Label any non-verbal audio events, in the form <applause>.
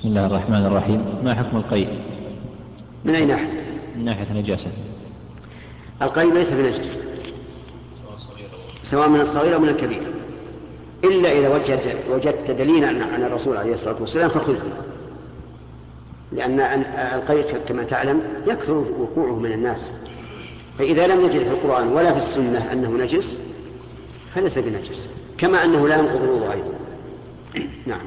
بسم الله الرحمن الرحيم. ما حكم القيء؟ من أي ناحية؟ من ناحية النجاسة القيء ليس بنجس. سواء من الصغير أو من الكبير. إلا إذا وجدت, وجدت دليلا عن الرسول عليه الصلاة والسلام فخذه. لأن القيء كما تعلم يكثر وقوعه من الناس. فإذا لم نجد في القرآن ولا في السنة أنه نجس فليس بنجس. كما أنه لا ينقض الوضوء أيضا. <clears throat> نعم.